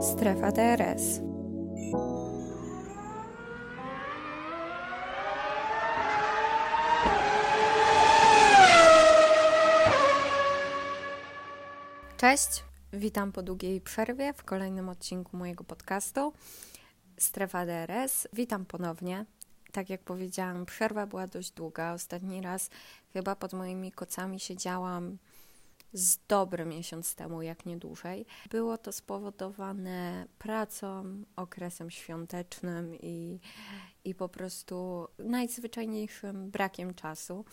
Strefa DRS. Cześć, witam po długiej przerwie w kolejnym odcinku mojego podcastu Strefa DRS. Witam ponownie. Tak jak powiedziałam, przerwa była dość długa. Ostatni raz chyba pod moimi kocami siedziałam z dobry miesiąc temu, jak nie dłużej. Było to spowodowane pracą, okresem świątecznym i, i po prostu najzwyczajniejszym brakiem czasu.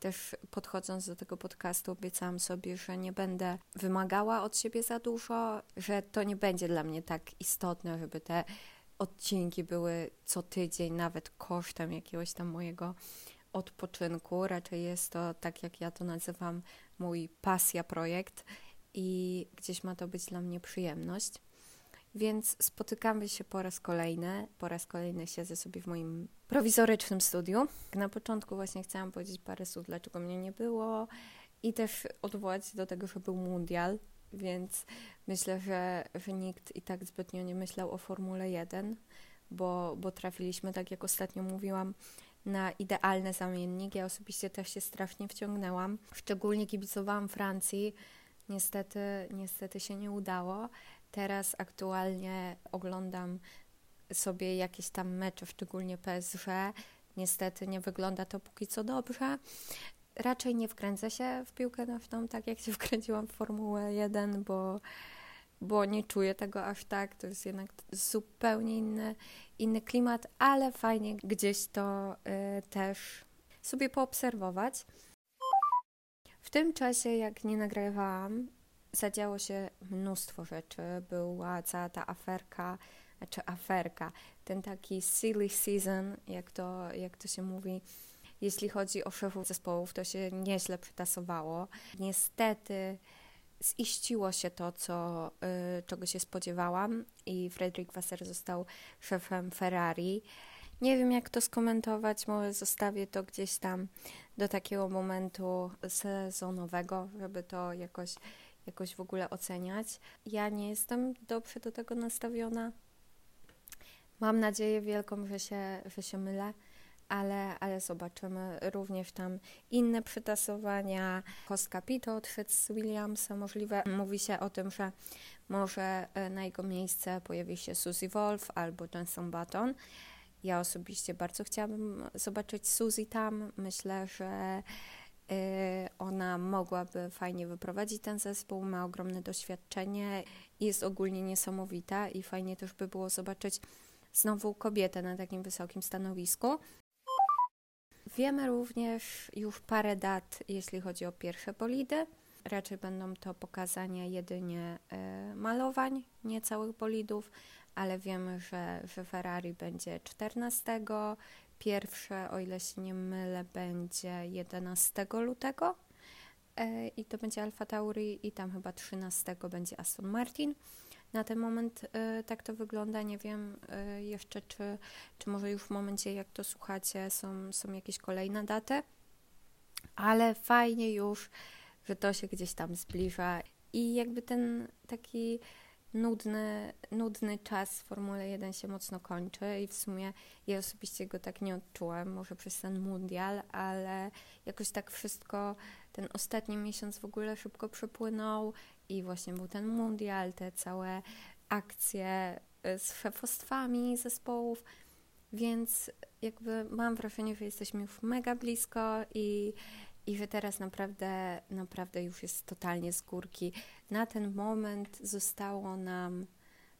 Też podchodząc do tego podcastu, obiecałam sobie, że nie będę wymagała od siebie za dużo, że to nie będzie dla mnie tak istotne, żeby te odcinki były co tydzień, nawet kosztem jakiegoś tam mojego odpoczynku. Raczej jest to, tak jak ja to nazywam, mój pasja projekt i gdzieś ma to być dla mnie przyjemność. Więc spotykamy się po raz kolejny. Po raz kolejny siedzę sobie w moim prowizorycznym studiu. Na początku właśnie chciałam powiedzieć parę słów, dlaczego mnie nie było i też odwołać do tego, że był mundial, więc myślę, że, że nikt i tak zbytnio nie myślał o Formule 1, bo, bo trafiliśmy, tak jak ostatnio mówiłam, na idealny zamiennik. Ja osobiście też się strasznie wciągnęłam. Szczególnie kibicowałam Francji. Niestety, niestety się nie udało. Teraz aktualnie oglądam sobie jakieś tam mecze, szczególnie PSG. Niestety nie wygląda to póki co dobrze. Raczej nie wkręcę się w piłkę nożną, tak jak się wkręciłam w Formułę 1, bo, bo nie czuję tego aż tak. To jest jednak zupełnie inny, inny klimat, ale fajnie gdzieś to y, też sobie poobserwować. W tym czasie, jak nie nagrywałam, zadziało się mnóstwo rzeczy. Była cała ta aferka, znaczy aferka, ten taki silly season, jak to, jak to się mówi, jeśli chodzi o szefów zespołów, to się nieźle przytasowało. Niestety ziściło się to, co, y, czego się spodziewałam i Fredrik Wasser został szefem Ferrari. Nie wiem, jak to skomentować, może zostawię to gdzieś tam do takiego momentu sezonowego, żeby to jakoś, jakoś w ogóle oceniać. Ja nie jestem dobrze do tego nastawiona. Mam nadzieję wielką, że się, że się mylę ale, ale zobaczymy również tam inne przytasowania. Odszedł z Williamsa, możliwe. Mówi się o tym, że może e, na jego miejsce pojawi się Suzy Wolf albo Jenson Button. Ja osobiście bardzo chciałabym zobaczyć Suzy tam. Myślę, że e, ona mogłaby fajnie wyprowadzić ten zespół, ma ogromne doświadczenie, jest ogólnie niesamowita i fajnie też by było zobaczyć znowu kobietę na takim wysokim stanowisku. Wiemy również już parę dat, jeśli chodzi o pierwsze bolidy. Raczej będą to pokazania jedynie e, malowań, nie całych bolidów, ale wiemy, że, że Ferrari będzie 14. Pierwsze, o ile się nie mylę, będzie 11 lutego e, i to będzie Alfa Tauri i tam chyba 13 będzie Aston Martin. Na ten moment y, tak to wygląda. Nie wiem y, jeszcze, czy, czy może już w momencie, jak to słuchacie, są, są jakieś kolejne daty, ale fajnie już, że to się gdzieś tam zbliża. I jakby ten taki nudny, nudny czas w Formule 1 się mocno kończy i w sumie ja osobiście go tak nie odczułem, może przez ten mundial, ale jakoś tak wszystko, ten ostatni miesiąc w ogóle szybko przepłynął i właśnie był ten mundial, te całe akcje y, z szefostwami zespołów, więc jakby mam wrażenie, że jesteśmy już mega blisko i, i że teraz naprawdę, naprawdę już jest totalnie z górki. Na ten moment zostało nam,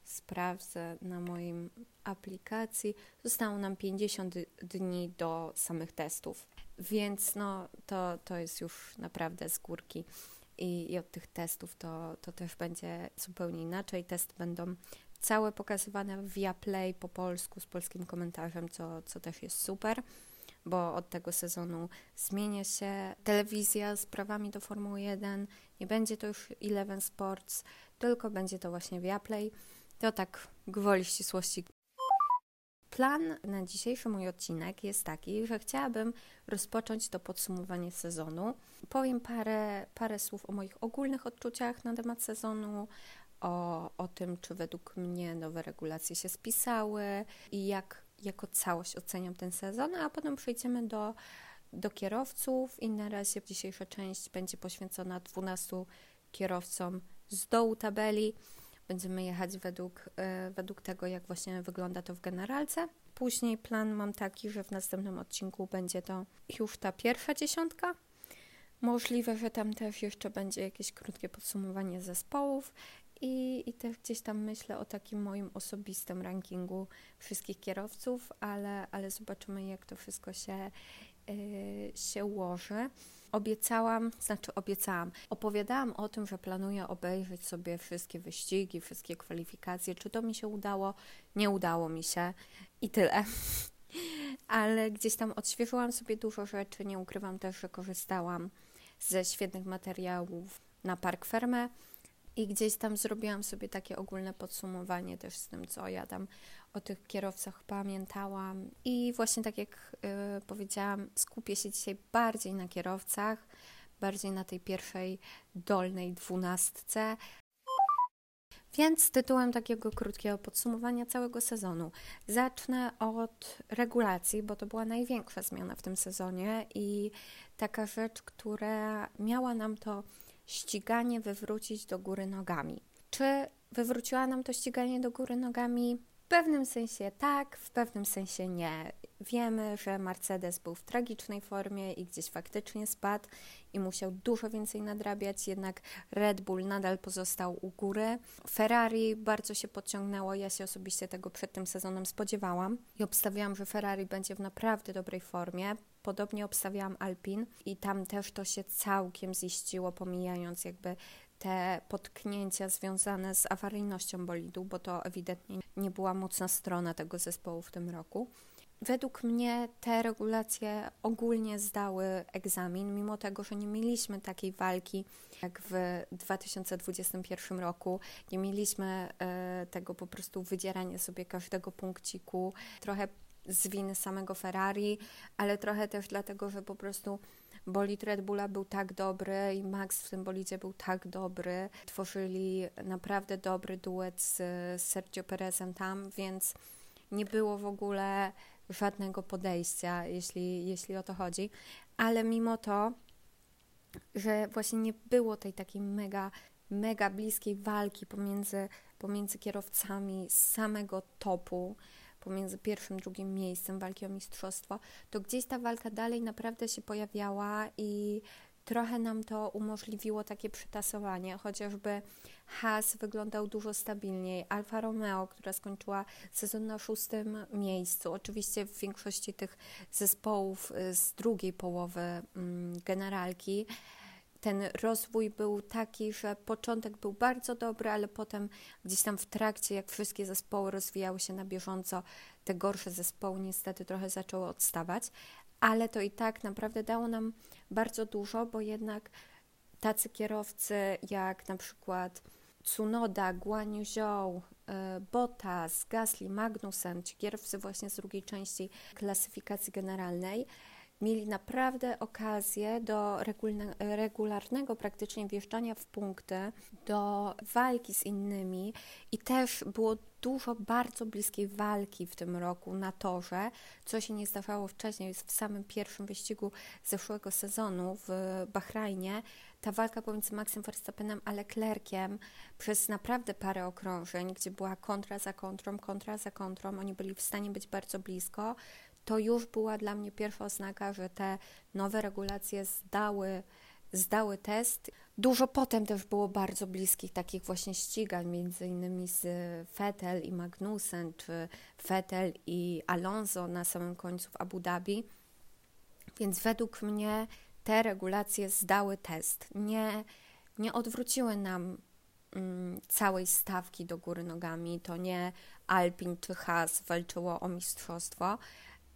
sprawdzę na moim aplikacji, zostało nam 50 dni do samych testów, więc no to, to jest już naprawdę z górki i, i od tych testów to, to też będzie zupełnie inaczej. Testy będą całe pokazywane via Play po polsku z polskim komentarzem, co, co też jest super, bo od tego sezonu zmienia się telewizja z prawami do Formuły 1. Nie będzie to już Eleven Sports, tylko będzie to właśnie via Play. To tak gwoli ścisłości Plan na dzisiejszy mój odcinek jest taki, że chciałabym rozpocząć to podsumowanie sezonu. Powiem parę, parę słów o moich ogólnych odczuciach na temat sezonu, o, o tym, czy według mnie nowe regulacje się spisały i jak jako całość oceniam ten sezon, a potem przejdziemy do, do kierowców i na razie dzisiejsza część będzie poświęcona 12 kierowcom z dołu tabeli. Będziemy jechać według, e, według tego, jak właśnie wygląda to w generalce. Później plan mam taki, że w następnym odcinku będzie to już ta pierwsza dziesiątka. Możliwe, że tam też jeszcze będzie jakieś krótkie podsumowanie zespołów i, i też gdzieś tam myślę o takim moim osobistym rankingu wszystkich kierowców, ale, ale zobaczymy, jak to wszystko się, yy, się ułoży. Obiecałam, znaczy obiecałam, opowiadałam o tym, że planuję obejrzeć sobie wszystkie wyścigi, wszystkie kwalifikacje. Czy to mi się udało? Nie udało mi się i tyle. Ale gdzieś tam odświeżyłam sobie dużo rzeczy. Nie ukrywam też, że korzystałam ze świetnych materiałów na Park Ferme i gdzieś tam zrobiłam sobie takie ogólne podsumowanie też z tym, co ja tam o tych kierowcach pamiętałam. I właśnie tak jak y, powiedziałam, skupię się dzisiaj bardziej na kierowcach, bardziej na tej pierwszej dolnej dwunastce. Więc tytułem takiego krótkiego podsumowania całego sezonu zacznę od regulacji, bo to była największa zmiana w tym sezonie i taka rzecz, która miała nam to ściganie wywrócić do góry nogami. Czy wywróciła nam to ściganie do góry nogami? Pewnym sensie tak, w pewnym sensie nie. Wiemy, że Mercedes był w tragicznej formie i gdzieś faktycznie spadł i musiał dużo więcej nadrabiać, jednak Red Bull nadal pozostał u góry. Ferrari bardzo się podciągnęło, ja się osobiście tego przed tym sezonem spodziewałam i obstawiałam, że Ferrari będzie w naprawdę dobrej formie. Podobnie obstawiałam Alpin i tam też to się całkiem ziściło, pomijając jakby te potknięcia związane z awaryjnością bolidu, bo to ewidentnie nie była mocna strona tego zespołu w tym roku. Według mnie te regulacje ogólnie zdały egzamin, mimo tego, że nie mieliśmy takiej walki jak w 2021 roku. Nie mieliśmy e, tego po prostu wydzierania sobie każdego punkciku. Trochę z winy samego Ferrari, ale trochę też dlatego, że po prostu bolid Red Bulla był tak dobry i Max w tym bolidzie był tak dobry. Tworzyli naprawdę dobry duet z Sergio Perezem tam, więc nie było w ogóle żadnego podejścia, jeśli, jeśli o to chodzi. Ale mimo to, że właśnie nie było tej takiej mega, mega bliskiej walki pomiędzy, pomiędzy kierowcami z samego topu, pomiędzy pierwszym, drugim miejscem walki o mistrzostwo, to gdzieś ta walka dalej naprawdę się pojawiała i trochę nam to umożliwiło takie przytasowanie, chociażby Haas wyglądał dużo stabilniej, Alfa Romeo, która skończyła sezon na szóstym miejscu, oczywiście w większości tych zespołów y, z drugiej połowy mm, generalki, ten rozwój był taki, że początek był bardzo dobry, ale potem gdzieś tam w trakcie, jak wszystkie zespoły rozwijały się na bieżąco, te gorsze zespoły niestety trochę zaczęły odstawać, ale to i tak naprawdę dało nam bardzo dużo, bo jednak tacy kierowcy jak na przykład Tsunoda, Guan Zhou, e, Bottas, Gasly, Magnussen, ci kierowcy właśnie z drugiej części klasyfikacji generalnej, mieli naprawdę okazję do regularnego praktycznie wjeżdżania w punkty, do walki z innymi i też było dużo bardzo bliskiej walki w tym roku na torze, co się nie zdarzało wcześniej w samym pierwszym wyścigu zeszłego sezonu w Bahrajnie. Ta walka pomiędzy Maxem Verstappenem a Leclerciem przez naprawdę parę okrążeń, gdzie była kontra za kontrą, kontra za kontrą, oni byli w stanie być bardzo blisko to już była dla mnie pierwsza oznaka, że te nowe regulacje zdały, zdały test. Dużo potem też było bardzo bliskich takich właśnie ścigań, między innymi z Vettel i Magnussen, czy Vettel i Alonso na samym końcu w Abu Dhabi. Więc według mnie te regulacje zdały test. Nie, nie odwróciły nam mm, całej stawki do góry nogami. To nie Alpin czy Haas walczyło o mistrzostwo,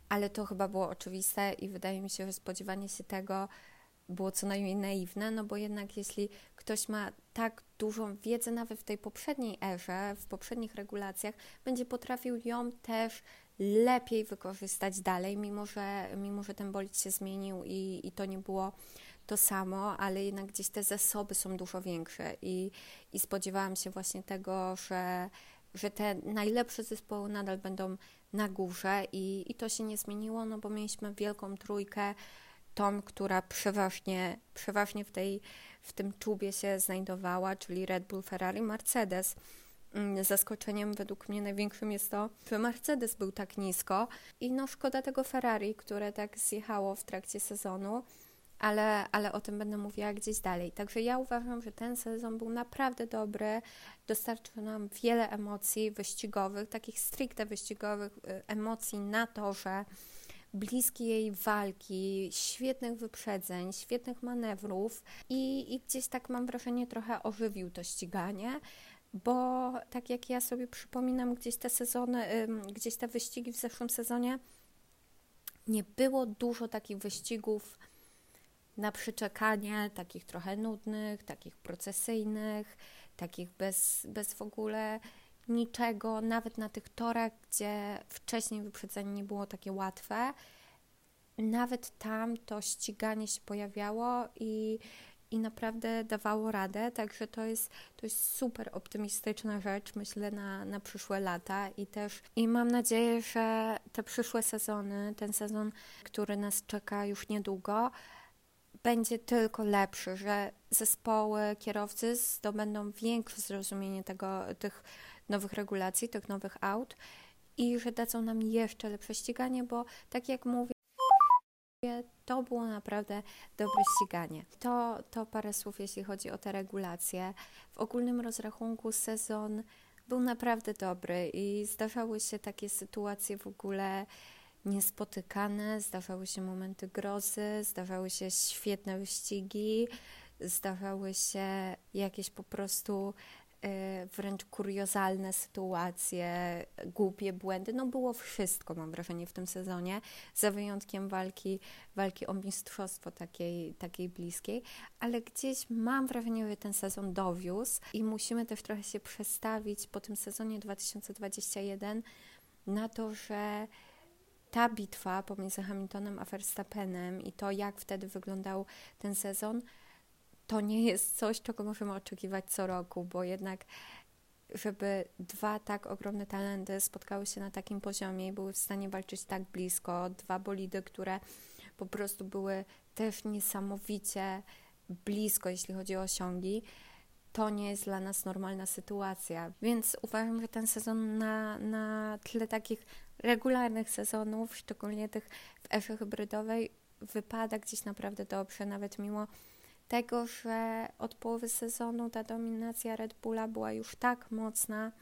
ale to chyba było oczywiste i wydaje mi się, że spodziewanie się tego było co najmniej naiwne, no bo jednak jeśli ktoś ma tak dużą wiedzę nawet w tej poprzedniej erze, w poprzednich regulacjach, będzie potrafił ją też lepiej wykorzystać dalej, mimo że, mimo że ten bolid się zmienił i, i to nie było to samo, ale jednak gdzieś te zasoby są dużo większe. I, i spodziewałam się właśnie tego, że, że te najlepsze zespoły nadal będą na górze i, i to się nie zmieniło, no bo mieliśmy wielką trójkę, tą, która przeważnie, przeważnie w, tej, w tym czubie się znajdowała, czyli Red Bull, Ferrari, Mercedes. Mm, zaskoczeniem według mnie największym jest to, że Mercedes był tak nisko i no szkoda tego Ferrari, które tak zjechało w trakcie sezonu, ale, ale o tym będę mówiła gdzieś dalej. Także ja uważam, że ten sezon był naprawdę dobry, dostarczył nam wiele emocji wyścigowych, takich stricte wyścigowych y, emocji na torze, bliskiej walki, świetnych wyprzedzeń, świetnych manewrów i, i gdzieś tak mam wrażenie trochę ożywił to ściganie bo tak jak ja sobie przypominam gdzieś te sezony, gdzieś te wyścigi w zeszłym sezonie, nie było dużo takich wyścigów na przyczekanie, takich trochę nudnych, takich procesyjnych, takich bez, bez w ogóle niczego, nawet na tych torach, gdzie wcześniej wyprzedzenie nie było takie łatwe. Nawet tam to ściganie się pojawiało i i naprawdę dawało radę, także to jest, to jest super optymistyczna rzecz, myślę, na, na przyszłe lata i też i mam nadzieję, że te przyszłe sezony, ten sezon, który nas czeka już niedługo, będzie tylko lepszy, że zespoły, kierowcy zdobędą większe zrozumienie tego, tych nowych regulacji, tych nowych aut i że dadzą nam jeszcze lepsze ściganie, bo tak jak mówię, to było naprawdę dobre ściganie. To, to parę słów, jeśli chodzi o te regulacje. W ogólnym rozrachunku sezon był naprawdę dobry i zdarzały się takie sytuacje w ogóle niespotykane, zdarzały się momenty grozy, zdarzały się świetne wyścigi, zdarzały się jakieś po prostu Y, wręcz kuriozalne sytuacje, głupie błędy. No było wszystko, mam wrażenie, w tym sezonie, za wyjątkiem walki, walki o mistrzostwo takiej, takiej bliskiej, ale gdzieś mam wrażenie, że ten sezon dowiózł i musimy też trochę się przestawić po tym sezonie 2021 na to, że ta bitwa pomiędzy Hamiltonem a Verstappenem i to, jak wtedy wyglądał ten sezon, to nie jest coś, czego możemy oczekiwać co roku, bo jednak żeby dwa tak ogromne talenty spotkały się na takim poziomie i były w stanie walczyć tak blisko, dwa bolidy, które po prostu były też niesamowicie blisko, jeśli chodzi o osiągi, to nie jest dla nas normalna sytuacja. Więc uważam, że ten sezon na, na tle takich regularnych sezonów, szczególnie tych w erze hybrydowej, wypada gdzieś naprawdę dobrze, nawet mimo tego, że od połowy sezonu ta dominacja Red Bulla była już tak mocna,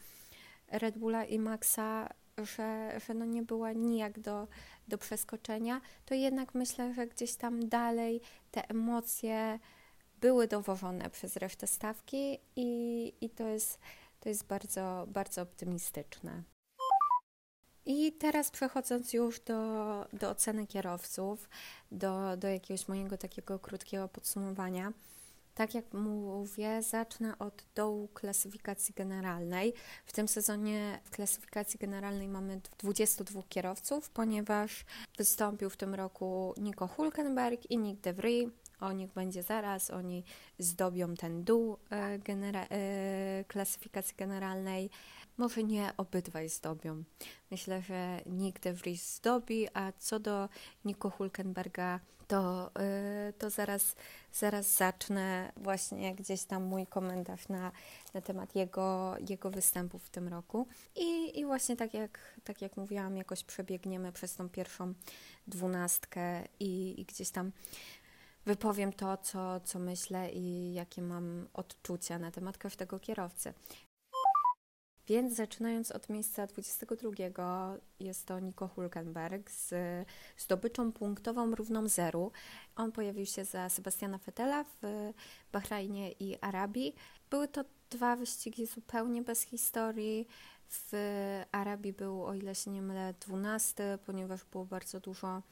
Red Bulla i Maxa, że, że no nie była nijak do, do przeskoczenia, to jednak myślę, że gdzieś tam dalej te emocje były dowożone przez resztę stawki i, i to jest, to jest bardzo, bardzo optymistyczne. I teraz przechodząc już do, do oceny kierowców, do, do jakiegoś mojego takiego krótkiego podsumowania. Tak jak mówię, zacznę od dołu klasyfikacji generalnej. W tym sezonie w klasyfikacji generalnej mamy 22 kierowców, ponieważ wystąpił w tym roku Nico Hulkenberg i Nick De Vries. O nich będzie zaraz, oni zdobią ten dół e, genera- e, klasyfikacji generalnej. Może nie obydwaj zdobią. Myślę, że Nick de Vries zdobi, a co do Nico Hulkenberga, to, yy, to zaraz, zaraz zacznę właśnie gdzieś tam mój komentarz na, na temat jego, jego występów w tym roku. I, i właśnie tak jak, tak jak mówiłam, jakoś przebiegniemy przez tą pierwszą dwunastkę i, i gdzieś tam wypowiem to, co, co myślę i jakie mam odczucia na temat każdego kierowcy. Więc zaczynając od miejsca 22 jest to Nico Hulkenberg z zdobyczą punktową równą zeru. On pojawił się za Sebastiana Fetela w Bahrajnie i Arabii. Były to dwa wyścigi zupełnie bez historii. W Arabii był, o ile się nie mylę, 12, ponieważ było bardzo dużo,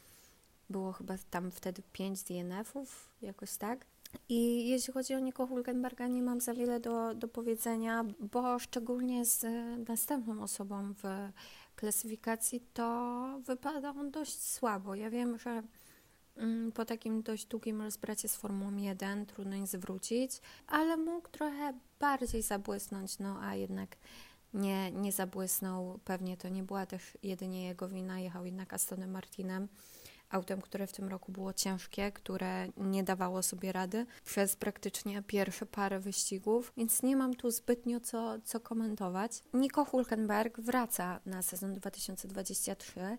było chyba tam wtedy 5 DNF-ów, jakoś tak. I jeśli chodzi o Nico Hulkenberga, nie mam za wiele do, do powiedzenia, bo szczególnie z następną osobą w klasyfikacji, to wypada on dość słabo. Ja wiem, że mm, po takim dość długim rozbracie z Formułą 1 trudno nie zwrócić, ale mógł trochę bardziej zabłysnąć, no a jednak nie, nie zabłysnął. Pewnie to nie była też jedynie jego wina, jechał jednak Astonem Martinem autem, które w tym roku było ciężkie, które nie dawało sobie rady przez praktycznie pierwsze parę wyścigów, więc nie mam tu zbytnio co, co komentować. Nico Hulkenberg wraca na sezon 2023.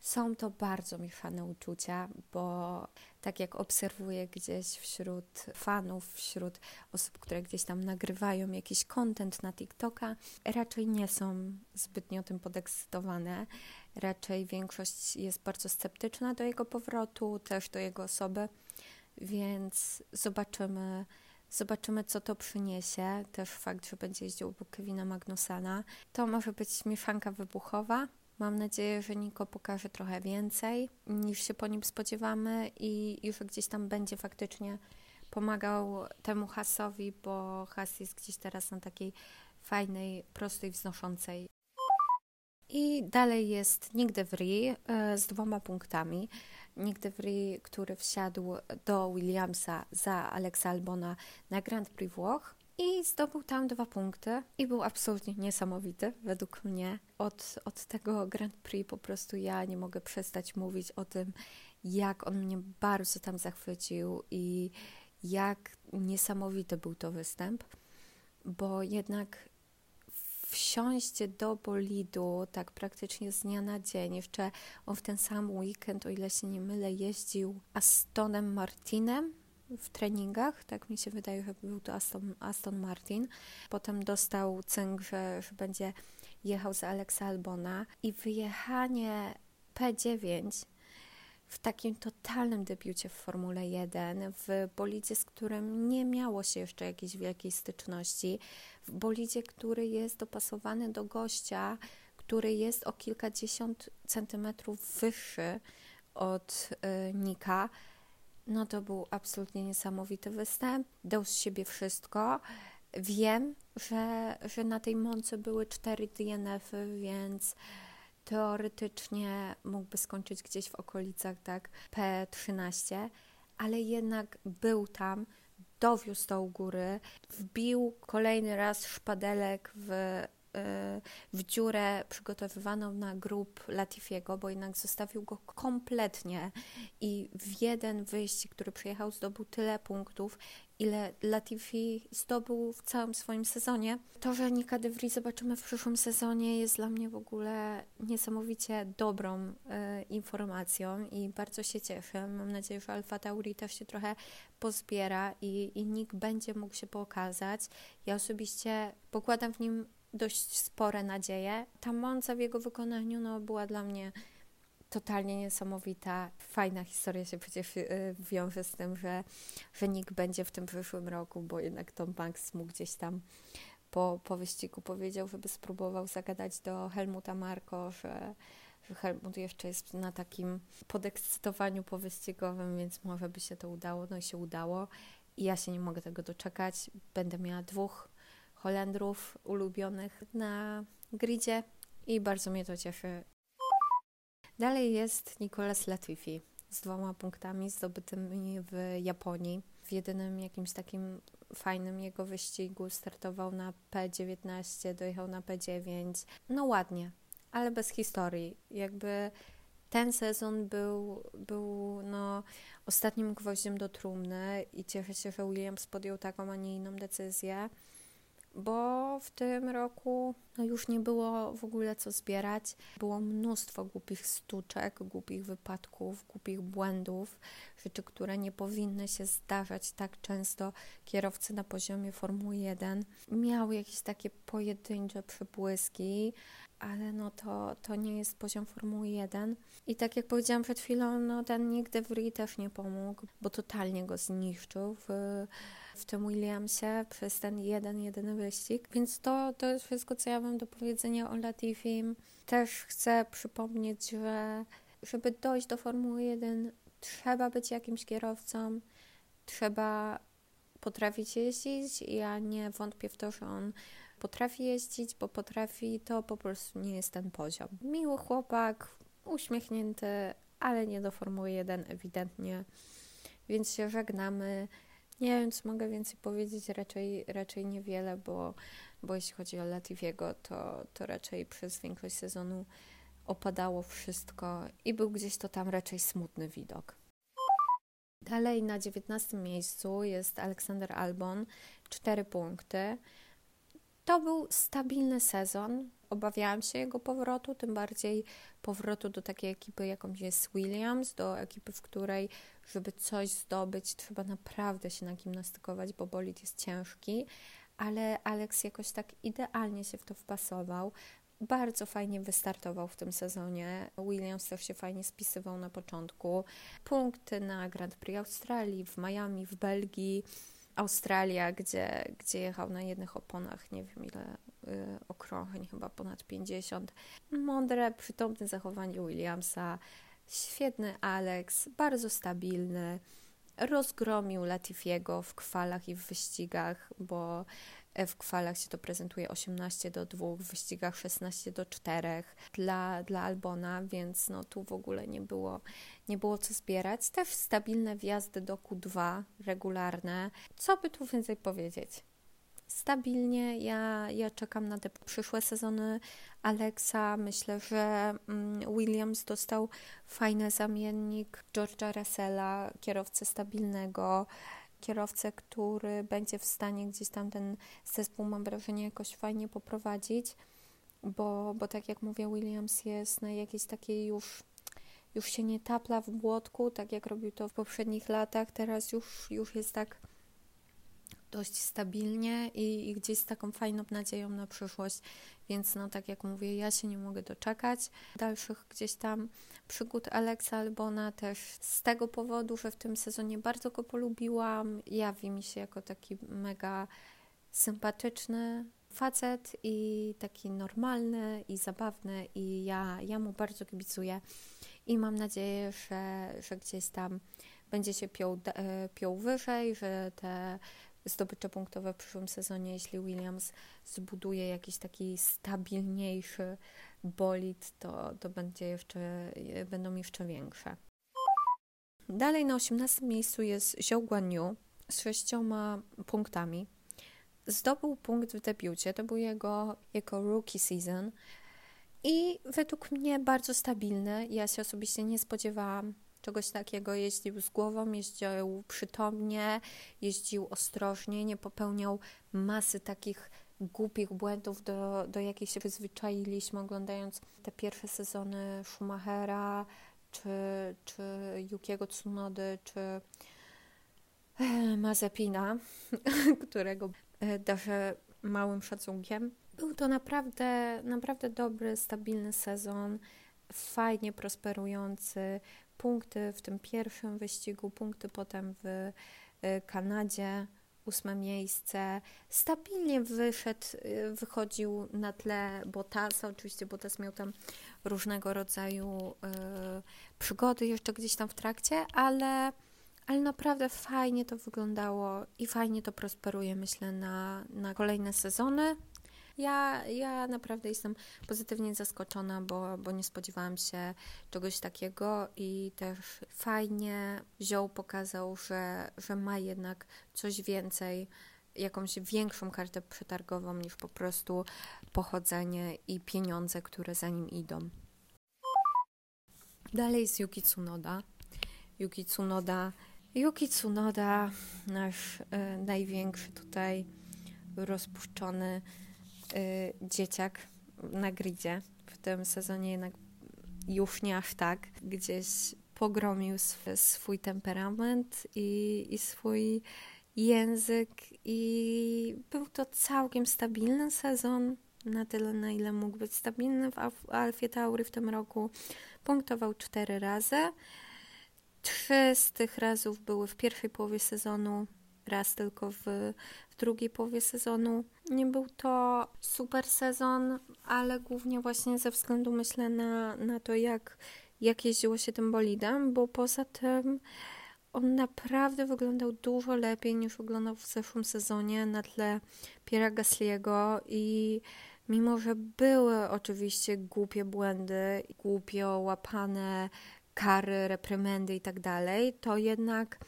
Są to bardzo mieszane uczucia, bo tak jak obserwuję gdzieś wśród fanów, wśród osób, które gdzieś tam nagrywają jakiś content na TikToka, raczej nie są zbytnio tym podekscytowane. Raczej większość jest bardzo sceptyczna do jego powrotu, też do jego osoby, więc zobaczymy. Zobaczymy, co to przyniesie. Też fakt, że będzie jeździł obok Kevina Magnusana. To może być mieszanka wybuchowa. Mam nadzieję, że Niko pokaże trochę więcej niż się po nim spodziewamy i, że gdzieś tam będzie faktycznie pomagał temu Hasowi, bo Has jest gdzieś teraz na takiej fajnej, prostej, wznoszącej i dalej jest Nick de Vries e, z dwoma punktami. Nick de Vries, który wsiadł do Williamsa za Alexa Albona na Grand Prix Włoch i zdobył tam dwa punkty i był absolutnie niesamowity według mnie. Od, od tego Grand Prix po prostu ja nie mogę przestać mówić o tym, jak on mnie bardzo tam zachwycił i jak niesamowity był to występ, bo jednak wsiąść do bolidu tak praktycznie z dnia na dzień. Jeszcze on w ten sam weekend, o ile się nie mylę, jeździł Astonem Martinem w treningach, tak mi się wydaje, że był to Aston, Aston Martin. Potem dostał cynk, że, że będzie jechał z Alexa Albona i wyjechanie P9 w takim totalnym debiucie w Formule 1, w bolidzie, z którym nie miało się jeszcze jakiejś wielkiej styczności, w bolidzie, który jest dopasowany do gościa, który jest o kilkadziesiąt centymetrów wyższy od y, Nika, no to był absolutnie niesamowity występ. Dał z siebie wszystko. Wiem, że, że na tej mące były cztery DNF-y, więc teoretycznie mógłby skończyć gdzieś w okolicach tak P13, ale jednak był tam, dowiózł to u góry, wbił kolejny raz szpadelek w, y, w dziurę przygotowywaną na grup Latifiego, bo jednak zostawił go kompletnie i w jeden wyjście, który przyjechał, zdobył tyle punktów, ile Latifi zdobył w całym swoim sezonie. To, że Nika de Vries zobaczymy w przyszłym sezonie jest dla mnie w ogóle niesamowicie dobrą y, informacją i bardzo się cieszę. Mam nadzieję, że Alfa Tauri też się trochę pozbiera i, i Nick będzie mógł się pokazać. Ja osobiście pokładam w nim dość spore nadzieje. Ta Monza w jego wykonaniu no, była dla mnie totalnie niesamowita. Fajna historia się przecież y, wiąże z tym, że, Nick będzie w tym przyszłym roku, bo jednak Tom Banks mu gdzieś tam po, po wyścigu powiedział, żeby spróbował zagadać do Helmuta Marko, że, że Helmut jeszcze jest na takim podekscytowaniu powyścigowym, więc może by się to udało. No i się udało. I ja się nie mogę tego doczekać. Będę miała dwóch Holendrów ulubionych na gridzie i bardzo mnie to cieszy. Dalej jest Nicolas Latifi z dwoma punktami zdobytymi w Japonii. W jedynym jakimś takim fajnym jego wyścigu startował na P19, dojechał na P9. No ładnie, ale bez historii. Jakby ten sezon był, był no, ostatnim gwoździem do trumny i cieszę się, że Williams podjął taką, a nie inną decyzję bo w tym roku no już nie było w ogóle co zbierać. Było mnóstwo głupich stuczek, głupich wypadków, głupich błędów, rzeczy, które nie powinny się zdarzać tak często kierowcy na poziomie Formuły 1. Miały jakieś takie pojedyncze przebłyski, ale no to, to nie jest poziom Formuły 1. I tak jak powiedziałam przed chwilą, no ten Nick de Vries też nie pomógł, bo totalnie go zniszczył w w tym Williamsie przez ten jeden, jedyny wyścig. Więc to, to jest wszystko, co ja mam do powiedzenia o Latifim. Też chcę przypomnieć, że żeby dojść do Formuły 1, trzeba być jakimś kierowcą, trzeba potrafić jeździć. Ja nie wątpię w to, że on potrafi jeździć, bo potrafi, to po prostu nie jest ten poziom. Miły chłopak, uśmiechnięty, ale nie do Formuły 1 ewidentnie, więc się żegnamy. Nie wiem, co mogę więcej powiedzieć, raczej, raczej niewiele, bo, bo jeśli chodzi o Latifiego, to, to raczej przez większość sezonu opadało wszystko i był gdzieś to tam raczej smutny widok. Dalej na 19 miejscu jest Aleksander Albon, 4 punkty. To był stabilny sezon. Obawiałam się jego powrotu, tym bardziej powrotu do takiej ekipy, jaką jest Williams, do ekipy, w której, żeby coś zdobyć, trzeba naprawdę się nagimnastykować, bo bolid jest ciężki. Ale Alex jakoś tak idealnie się w to wpasował. Bardzo fajnie wystartował w tym sezonie. Williams też się fajnie spisywał na początku. Punkty na Grand Prix Australii, w Miami, w Belgii Australia, gdzie, gdzie jechał na jednych oponach, nie wiem ile y, okrążeń, chyba ponad 50. Mądre, przytomne zachowanie Williamsa, świetny Alex, bardzo stabilny. Rozgromił Latifiego w kwalach i w wyścigach, bo w kwalach się to prezentuje 18 do 2, w wyścigach 16 do 4 dla, dla Albona, więc no tu w ogóle nie było, nie było co zbierać. Też stabilne wjazdy do Q2, regularne. Co by tu więcej powiedzieć? Stabilnie, ja, ja czekam na te przyszłe sezony Alexa. Myślę, że mm, Williams dostał fajny zamiennik George'a Russella, kierowcę stabilnego kierowcę, który będzie w stanie gdzieś tam ten zespół, mam wrażenie, jakoś fajnie poprowadzić, bo, bo tak jak mówię, Williams jest na jakiejś takiej już już się nie tapla w błotku, tak jak robił to w poprzednich latach, teraz już, już jest tak dość stabilnie i, i gdzieś z taką fajną nadzieją na przyszłość. Więc no tak jak mówię, ja się nie mogę doczekać dalszych gdzieś tam przygód Aleksa Albona też z tego powodu, że w tym sezonie bardzo go polubiłam. Jawi mi się jako taki mega sympatyczny facet i taki normalny i zabawny i ja, ja mu bardzo kibicuję i mam nadzieję, że, że gdzieś tam będzie się piął, e, piął wyżej, że te zdobycze punktowe w przyszłym sezonie, jeśli Williams zbuduje jakiś taki stabilniejszy bolid, to, to będzie jeszcze, będą jeszcze większe. Dalej na 18 miejscu jest Zhou Guanyu z sześcioma punktami. Zdobył punkt w debiucie, to był jego, jego rookie season i według mnie bardzo stabilny. Ja się osobiście nie spodziewałam czegoś takiego. Jeździł z głową, jeździł przytomnie, jeździł ostrożnie, nie popełniał masy takich głupich błędów, do, do jakich się przyzwyczailiśmy oglądając te pierwsze sezony Schumachera, czy, czy Yukiego Tsunody, czy e, Mazepina, którego e, darzę małym szacunkiem. Był to naprawdę, naprawdę dobry, stabilny sezon, fajnie prosperujący, punkty w tym pierwszym wyścigu, punkty potem w y, Kanadzie, ósme miejsce. Stabilnie wyszedł, y, wychodził na tle Bottasa. Oczywiście Bottas miał tam różnego rodzaju y, przygody jeszcze gdzieś tam w trakcie, ale, ale naprawdę fajnie to wyglądało i fajnie to prosperuje, myślę, na, na kolejne sezony. Ja, ja naprawdę jestem pozytywnie zaskoczona, bo, bo nie spodziewałam się czegoś takiego i też fajnie Zioł pokazał, że, że ma jednak coś więcej, jakąś większą kartę przetargową niż po prostu pochodzenie i pieniądze, które za nim idą. Dalej jest Yuki Tsunoda. Yuki Tsunoda, Yuki Tsunoda, nasz y, największy tutaj rozpuszczony dzieciak na gridzie. W tym sezonie jednak aż tak. Gdzieś pogromił sw swój temperament i, i swój język i był to całkiem stabilny sezon, na tyle na ile mógł być stabilny w Alfie Tauri w tym roku. Punktował cztery razy. Trzy z tych razów były w pierwszej połowie sezonu, raz tylko w, w drugiej połowie sezonu. Nie był to super sezon, ale głównie właśnie ze względu myślę na, na to, jak, jak jeździło się tym bolidem, bo poza tym on naprawdę wyglądał dużo lepiej niż wyglądał w zeszłym sezonie na tle Piera Gasliego i mimo, że były oczywiście głupie błędy, głupio łapane kary, reprymendy i tak dalej, to jednak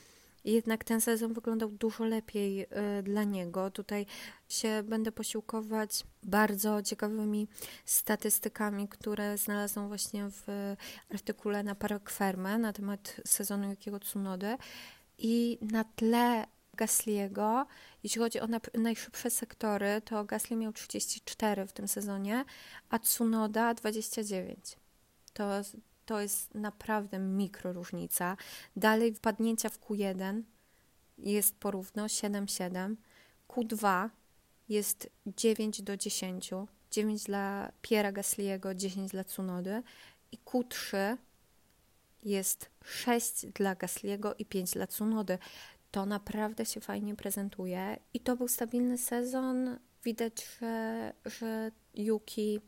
jednak ten sezon wyglądał dużo lepiej y, dla niego. Tutaj się będę posiłkować bardzo ciekawymi statystykami, które znalazłam właśnie w artykule na Parakwermę na temat sezonu Jakiego Tsunody i na tle Gasliego, jeśli chodzi o najszybsze sektory, to Gasly miał 34 w tym sezonie, a Tsunoda 29. To, to jest naprawdę mikro różnica. Dalej wpadnięcia w Q1 jest porówno 7-7. Q2 jest 9 do 10. 9 dla Piera Gasliego, 10 dla Tsunody. I Q3 jest 6 dla Gasliego i 5 dla Tsunody. To naprawdę się fajnie prezentuje. I to był stabilny sezon. Widać, że, że Yuki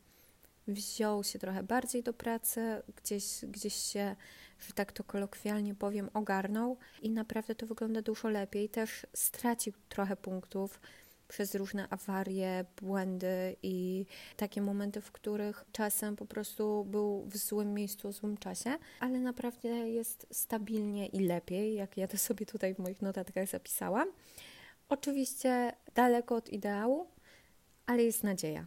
wziął się trochę bardziej do pracy, gdzieś, gdzieś się, że tak to kolokwialnie powiem, ogarnął i naprawdę to wygląda dużo lepiej. Też stracił trochę punktów przez różne awarie, błędy i takie momenty, w których czasem po prostu był w złym miejscu, w złym czasie, ale naprawdę jest stabilnie i lepiej, jak ja to sobie tutaj w moich notatkach zapisałam. Oczywiście daleko od ideału, ale jest nadzieja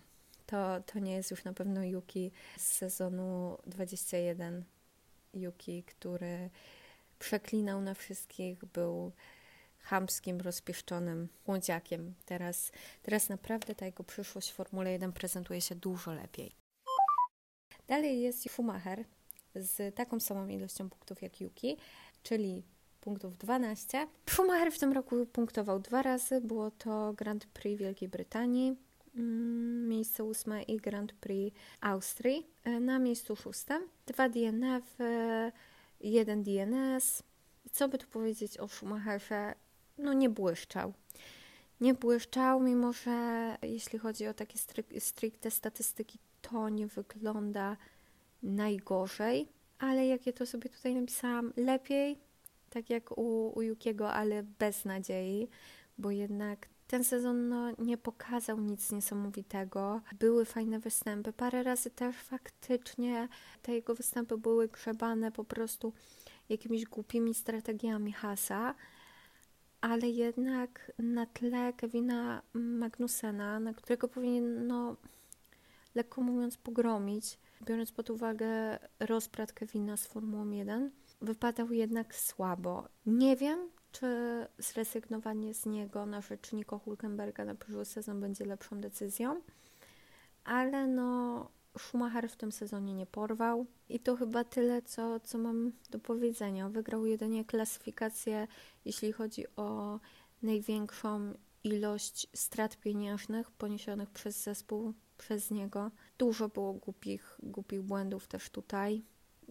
to, to nie jest już na pewno Yuki z sezonu 21. Yuki, który przeklinał na wszystkich, był chamskim, rozpieszczonym młodziakiem. Teraz, teraz naprawdę ta jego przyszłość w Formule 1 prezentuje się dużo lepiej. Dalej jest Schumacher z taką samą ilością punktów jak Yuki, czyli punktów 12. Schumacher w tym roku punktował dwa razy. Było to Grand Prix Wielkiej Brytanii miejsce ósme i Grand Prix Austrii. E, na miejscu szóstym dwa DNF, e, jeden DNS. Co by tu powiedzieć o Schumacherze? No nie błyszczał. Nie błyszczał, mimo że jeśli chodzi o takie stricte statystyki, to nie wygląda najgorzej. Ale jak ja to sobie tutaj napisałam, lepiej, tak jak u, u Jukiego, ale bez nadziei, bo jednak ten sezon no, nie pokazał nic niesamowitego. Były fajne występy. Parę razy też faktycznie te jego występy były grzebane po prostu jakimiś głupimi strategiami Hasa, ale jednak na tle Kevina Magnusena, na którego powinien, no, lekko mówiąc, pogromić, biorąc pod uwagę rozprat Kevina z Formułą 1, wypadał jednak słabo. Nie wiem, czy zrezygnowanie z niego na rzecz Nico Hulkenberga na przyszły sezon będzie lepszą decyzją, ale no Schumacher w tym sezonie nie porwał i to chyba tyle, co, co mam do powiedzenia. Wygrał jedynie klasyfikację, jeśli chodzi o największą ilość strat pieniężnych poniesionych przez zespół, przez niego. Dużo było głupich, głupich błędów też tutaj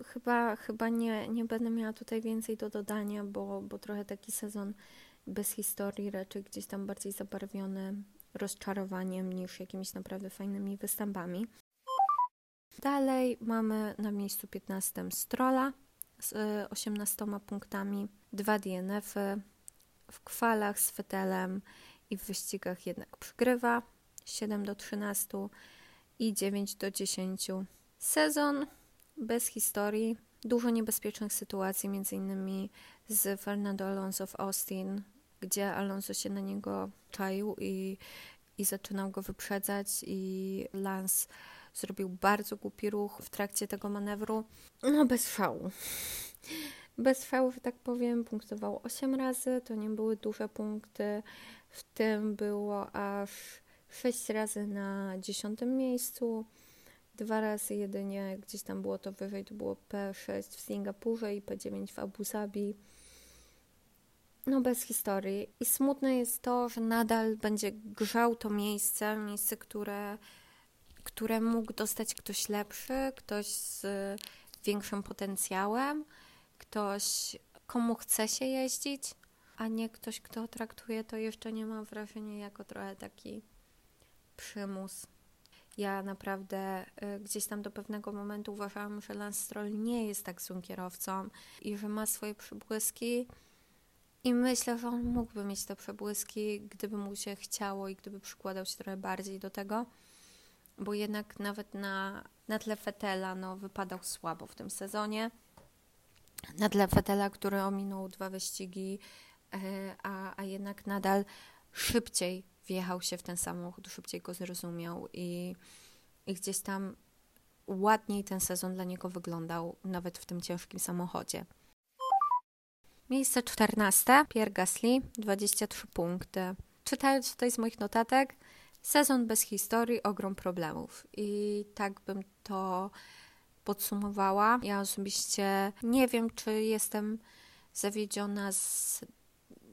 chyba, chyba nie, nie będę miała tutaj więcej do dodania, bo, bo trochę taki sezon bez historii, raczej gdzieś tam bardziej zabarwiony rozczarowaniem niż jakimiś naprawdę fajnymi występami. Dalej mamy na miejscu 15 Strola z 18 y, punktami, dwa DNF-y, w kwalach z Fetelem i w wyścigach jednak przygrywa 7 do 13 i 9 do 10. Sezon bez historii, dużo niebezpiecznych sytuacji, między innymi z Fernando Alonso w Austin, gdzie Alonso się na niego czaił i, i zaczynał go wyprzedzać i Lance zrobił bardzo głupi ruch w trakcie tego manewru. No bez szału. Bez że tak powiem, punktował 8 razy, to nie były duże punkty, w tym było aż 6 razy na 10 miejscu, dwa razy jedynie, gdzieś tam było to wyżej, to było P6 w Singapurze i P9 w Abu Zabi. No bez historii. I smutne jest to, że nadal będzie grzał to miejsce, miejsce, które, które mógł dostać ktoś lepszy, ktoś z większym potencjałem, ktoś, komu chce się jeździć, a nie ktoś, kto traktuje to jeszcze nie ma wrażenia jako trochę taki przymus. Ja naprawdę y, gdzieś tam do pewnego momentu uważałam, że Lance Stroll nie jest tak złym kierowcą i że ma swoje przybłyski, I myślę, że on mógłby mieć te przebłyski, gdyby mu się chciało i gdyby przykładał się trochę bardziej do tego, bo jednak nawet na, na tle Fetela no, wypadał słabo w tym sezonie. Na tle Fetela, który ominął dwa wyścigi, e, a, a jednak nadal szybciej wjechał się w ten samochód, szybciej go zrozumiał i, i gdzieś tam ładniej ten sezon dla niego wyglądał, nawet w tym ciężkim samochodzie. Miejsce 14. Pierre Gasly, 23 punkty. Czytając tutaj z moich notatek, sezon bez historii, ogrom problemów. I tak bym to podsumowała. Ja osobiście nie wiem, czy jestem zawiedziona z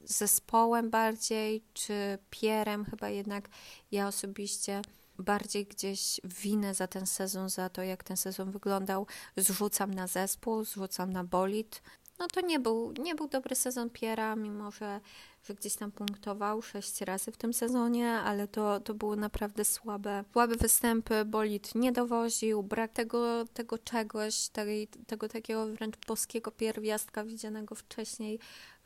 zespołem bardziej, czy Pierem, chyba jednak ja osobiście bardziej gdzieś winę za ten sezon, za to, jak ten sezon wyglądał, zrzucam na zespół, zrzucam na bolid. No to nie był, nie był dobry sezon Piera, mimo że, że gdzieś tam punktował sześć razy w tym sezonie, ale to, to były naprawdę słabe, słabe występy. Bolid nie dowoził, brak tego, tego czegoś, tej, tego takiego wręcz boskiego pierwiastka widzianego wcześniej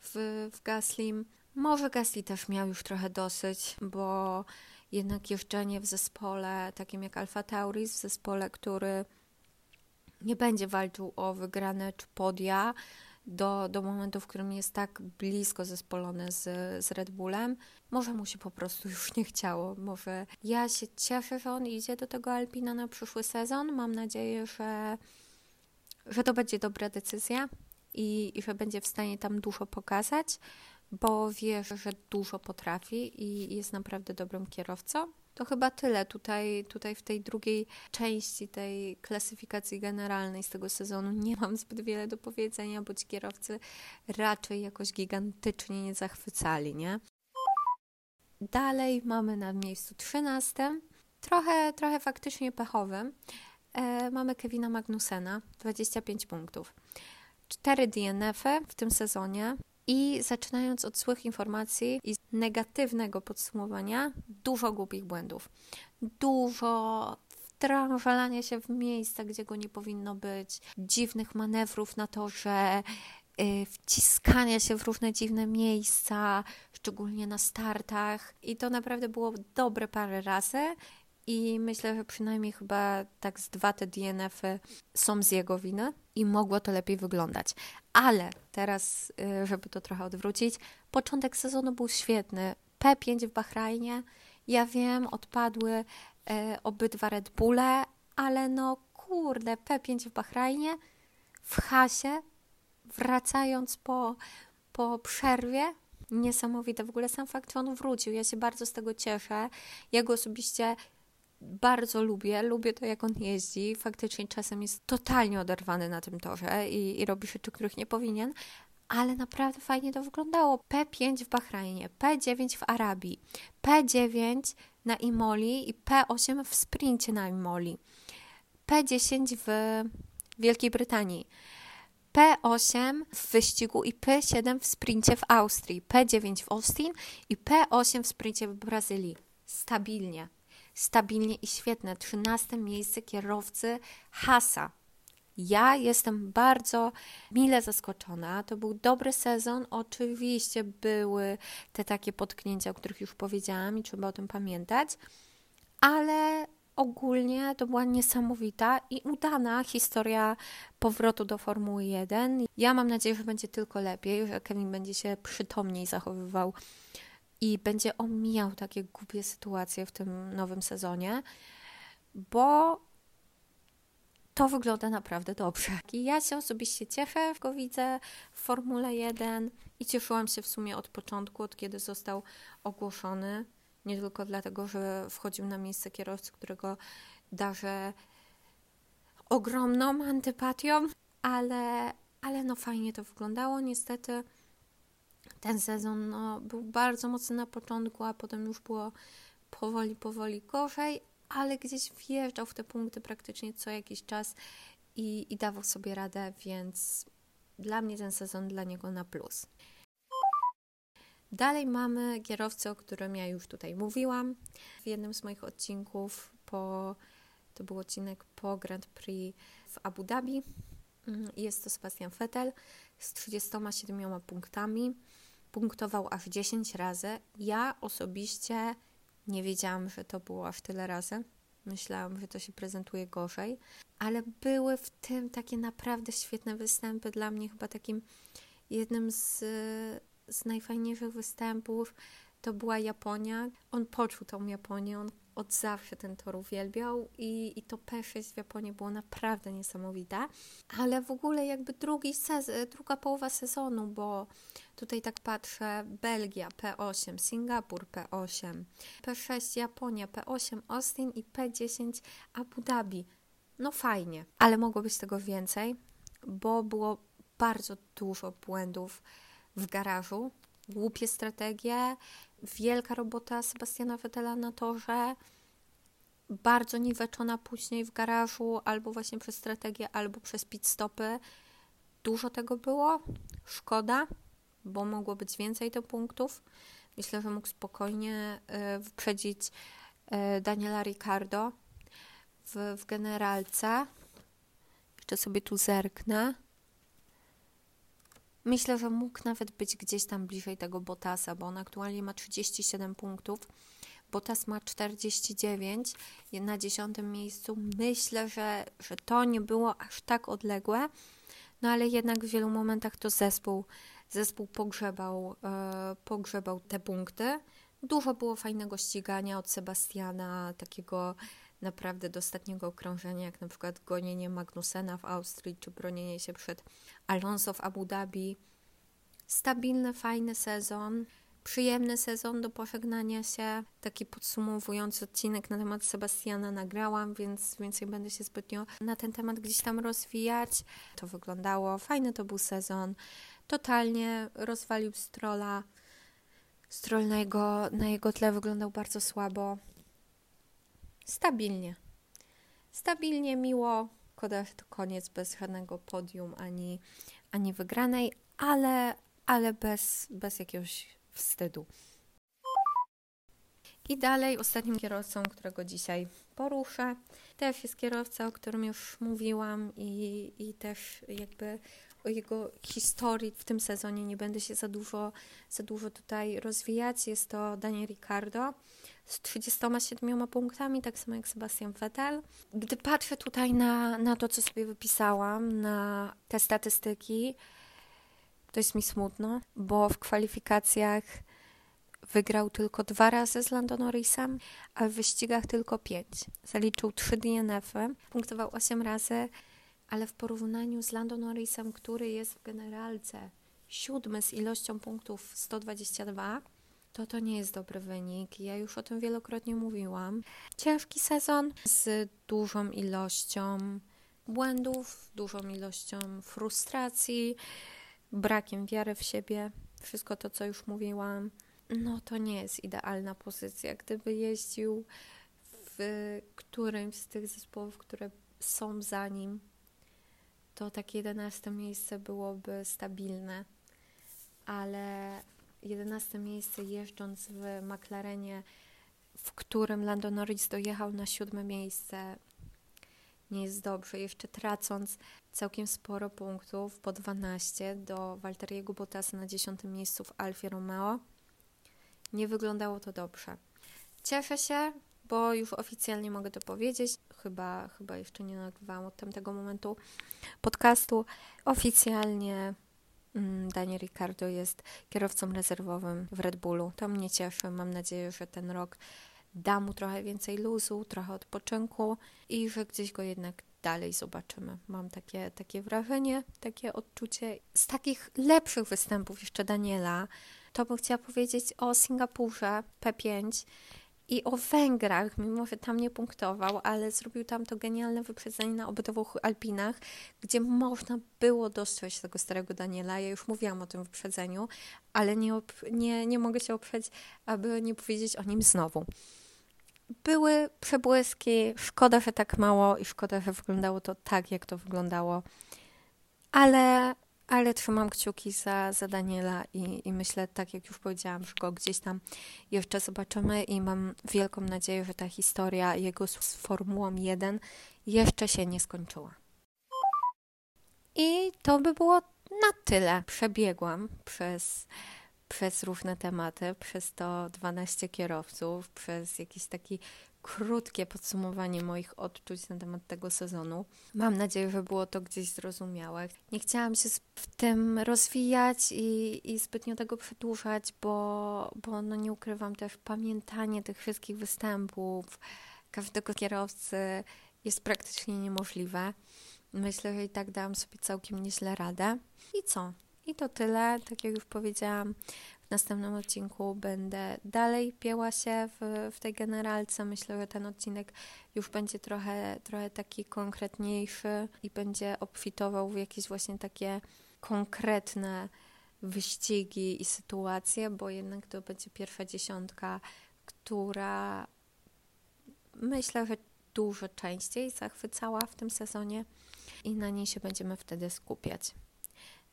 w, w Gaslim. Może Gasly też miał już trochę dosyć, bo jednak jeżdżenie w zespole takim jak Alfa Tauris, w zespole, który nie będzie walczył o wygrane czy podia do, do momentu, w którym jest tak blisko zespolony z, z Red Bullem, może mu się po prostu już nie chciało. Może ja się cieszę, że on idzie do tego Alpina na przyszły sezon. Mam nadzieję, że, że to będzie dobra decyzja i, i że będzie w stanie tam dużo pokazać bo wie, że dużo potrafi i jest naprawdę dobrym kierowcą. To chyba tyle tutaj, tutaj w tej drugiej części tej klasyfikacji generalnej z tego sezonu. Nie mam zbyt wiele do powiedzenia, bo ci kierowcy raczej jakoś gigantycznie nie zachwycali, nie? Dalej mamy na miejscu 13, trochę, trochę faktycznie pechowym. E, mamy Kevina Magnusena, 25 punktów. 4 DNF-y w tym sezonie, i zaczynając od złych informacji i negatywnego podsumowania, dużo głupich błędów. Dużo wtrążalania się w miejsca, gdzie go nie powinno być, dziwnych manewrów na torze, yy, wciskania się w różne dziwne miejsca, szczególnie na startach. I to naprawdę było dobre parę razy. I myślę, że przynajmniej chyba tak z dwa te DNF-y są z jego winy i mogło to lepiej wyglądać. Ale teraz, y, żeby to trochę odwrócić, początek sezonu był świetny. P5 w Bahrajnie, ja wiem, odpadły e, obydwa Red Bulle, ale no kurde, P5 w Bahrajnie, w hasie, wracając po, po przerwie, niesamowite. W ogóle sam fakt, że on wrócił, ja się bardzo z tego cieszę. Ja go osobiście bardzo lubię, lubię to, jak on jeździ. Faktycznie czasem jest totalnie oderwany na tym torze i, i robi rzeczy, których nie powinien, ale naprawdę fajnie to wyglądało. P5 w Bahrajnie, P9 w Arabii, P9 na Imoli i P8 w sprincie na Imoli, P10 w Wielkiej Brytanii. P8 w wyścigu i P7 w sprincie w Austrii, P9 w Austin i P8 w sprincie w Brazylii. Stabilnie stabilnie i świetne. 13 miejsce kierowcy Hasa. Ja jestem bardzo mile zaskoczona. To był dobry sezon. Oczywiście były te takie potknięcia, o których już powiedziałam i trzeba o tym pamiętać, ale ogólnie to była niesamowita i udana historia powrotu do Formuły 1. Ja mam nadzieję, że będzie tylko lepiej, że Kevin będzie się przytomniej zachowywał i będzie omijał takie głupie sytuacje w tym nowym sezonie, bo to wygląda naprawdę dobrze. I ja się osobiście cieszę, go widzę w Formule 1 i cieszyłam się w sumie od początku, od kiedy został ogłoszony. Nie tylko dlatego, że wchodził na miejsce kierowcy, którego darzę ogromną antypatią, ale, ale no fajnie to wyglądało. Niestety ten sezon no, był bardzo mocny na początku, a potem już było powoli, powoli gorzej, ale gdzieś wjeżdżał w te punkty praktycznie co jakiś czas i, i dawał sobie radę, więc dla mnie ten sezon dla niego na plus. Dalej mamy kierowcę, o którym ja już tutaj mówiłam. W jednym z moich odcinków po, to był odcinek po Grand Prix w Abu Dhabi. Mm, jest to Sebastian Vettel z 37 punktami. Punktował aż 10 razy. Ja osobiście nie wiedziałam, że to było aż tyle razy. Myślałam, że to się prezentuje gorzej, ale były w tym takie naprawdę świetne występy. Dla mnie chyba takim jednym z, z najfajniejszych występów to była Japonia. On poczuł tą Japonię, on od zawsze ten tor uwielbiał i, i to P6 w Japonii było naprawdę niesamowite. Ale w ogóle jakby drugi sezon, druga połowa sezonu, bo tutaj tak patrzę, Belgia P8, Singapur P8, P6 Japonia, P8 Austin i P10 Abu Dhabi. No fajnie, ale mogło być tego więcej, bo było bardzo dużo błędów w garażu, głupie strategie, wielka robota Sebastiana Vettela na torze, bardzo niweczona później w garażu, albo właśnie przez strategię, albo przez pit stopy. Dużo tego było. Szkoda, bo mogło być więcej tych punktów. Myślę, że mógł spokojnie y, wyprzedzić y, Daniela Ricardo w, w generalce. Jeszcze sobie tu zerknę. Myślę, że mógł nawet być gdzieś tam bliżej tego Botasa, bo on aktualnie ma 37 punktów. Bottas ma 49 na dziesiątym miejscu. Myślę, że, że to nie było aż tak odległe, no ale jednak w wielu momentach to zespół, zespół pogrzebał, e, pogrzebał te punkty. Dużo było fajnego ścigania od Sebastiana, takiego naprawdę do ostatniego okrążenia, jak na przykład gonienie Magnusena w Austrii, czy bronienie się przed Alonso w Abu Dhabi. Stabilny, fajny sezon, przyjemny sezon do pożegnania się. Taki podsumowujący odcinek na temat Sebastiana nagrałam, więc więcej będę się zbytnio na ten temat gdzieś tam rozwijać. To wyglądało, fajny to był sezon. Totalnie rozwalił Strola. Stroll na jego, na jego tle wyglądał bardzo słabo stabilnie. Stabilnie, miło. Koniec bez żadnego podium ani, ani wygranej, ale, ale bez, bez jakiegoś wstydu. I dalej ostatnim kierowcą, którego dzisiaj poruszę, też jest kierowca, o którym już mówiłam i, i też jakby o jego historii w tym sezonie nie będę się za dużo, za dużo tutaj rozwijać. Jest to Daniel Ricardo z 37 punktami, tak samo jak Sebastian Vettel. Gdy patrzę tutaj na, na to, co sobie wypisałam, na te statystyki, to jest mi smutno, bo w kwalifikacjach wygrał tylko dwa razy z Lando Norrisem, a w wyścigach tylko pięć. Zaliczył trzy DNF-y, punktował osiem razy, ale w porównaniu z Lando Norrisem, który jest w generalce siódmy z ilością punktów 122, to to nie jest dobry wynik. Ja już o tym wielokrotnie mówiłam. Ciężki sezon z dużą ilością błędów, dużą ilością frustracji, brakiem wiary w siebie. Wszystko to, co już mówiłam. No to nie jest idealna pozycja. Gdyby jeździł w którymś z tych zespołów, które są za nim, to takie 11 miejsce byłoby stabilne, ale 11 miejsce jeżdżąc w McLarenie, w którym Lando Norris dojechał na siódme miejsce, nie jest dobrze. Jeszcze tracąc całkiem sporo punktów, po 12 do Walteriego Bottasa na 10 miejscu w Alfie Romeo, nie wyglądało to dobrze. Cieszę się, bo już oficjalnie mogę to powiedzieć. Chyba, chyba jeszcze nie nagrywałam od tamtego momentu podcastu. Oficjalnie Daniel Ricardo jest kierowcą rezerwowym w Red Bullu. To mnie cieszy. Mam nadzieję, że ten rok da mu trochę więcej luzu, trochę odpoczynku i że gdzieś go jednak dalej zobaczymy. Mam takie, takie wrażenie, takie odczucie. Z takich lepszych występów jeszcze Daniela, to bym chciała powiedzieć o Singapurze P5 i o Węgrach, mimo że tam nie punktował, ale zrobił tam to genialne wyprzedzenie na obydwu Alpinach, gdzie można było dostrzec tego starego Daniela. Ja już mówiłam o tym wyprzedzeniu, ale nie, nie, nie mogę się oprzeć, aby nie powiedzieć o nim znowu. Były przebłyski, szkoda, że tak mało i szkoda, że wyglądało to tak, jak to wyglądało, ale ale trzymam kciuki za, za Daniela i, i myślę, tak jak już powiedziałam, że go gdzieś tam jeszcze zobaczymy i mam wielką nadzieję, że ta historia jego z Formułą 1 jeszcze się nie skończyła. I to by było na tyle. Przebiegłam przez, przez różne tematy, przez to 12 kierowców, przez jakiś taki krótkie podsumowanie moich odczuć na temat tego sezonu. Mam nadzieję, że było to gdzieś zrozumiałe. Nie chciałam się w tym rozwijać i, i zbytnio tego przedłużać, bo, bo no nie ukrywam też pamiętanie tych wszystkich występów każdego kierowcy jest praktycznie niemożliwe. Myślę, że i tak dałam sobie całkiem nieźle radę. I co? I to tyle. Tak jak już powiedziałam, w następnym odcinku będę dalej pięła się w, w tej generalce. Myślę, że ten odcinek już będzie trochę, trochę taki konkretniejszy i będzie obfitował w jakieś właśnie takie konkretne wyścigi i sytuacje, bo jednak to będzie pierwsza dziesiątka, która myślę, że dużo częściej zachwycała w tym sezonie i na niej się będziemy wtedy skupiać.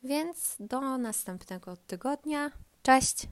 Więc do następnego tygodnia. Cześć!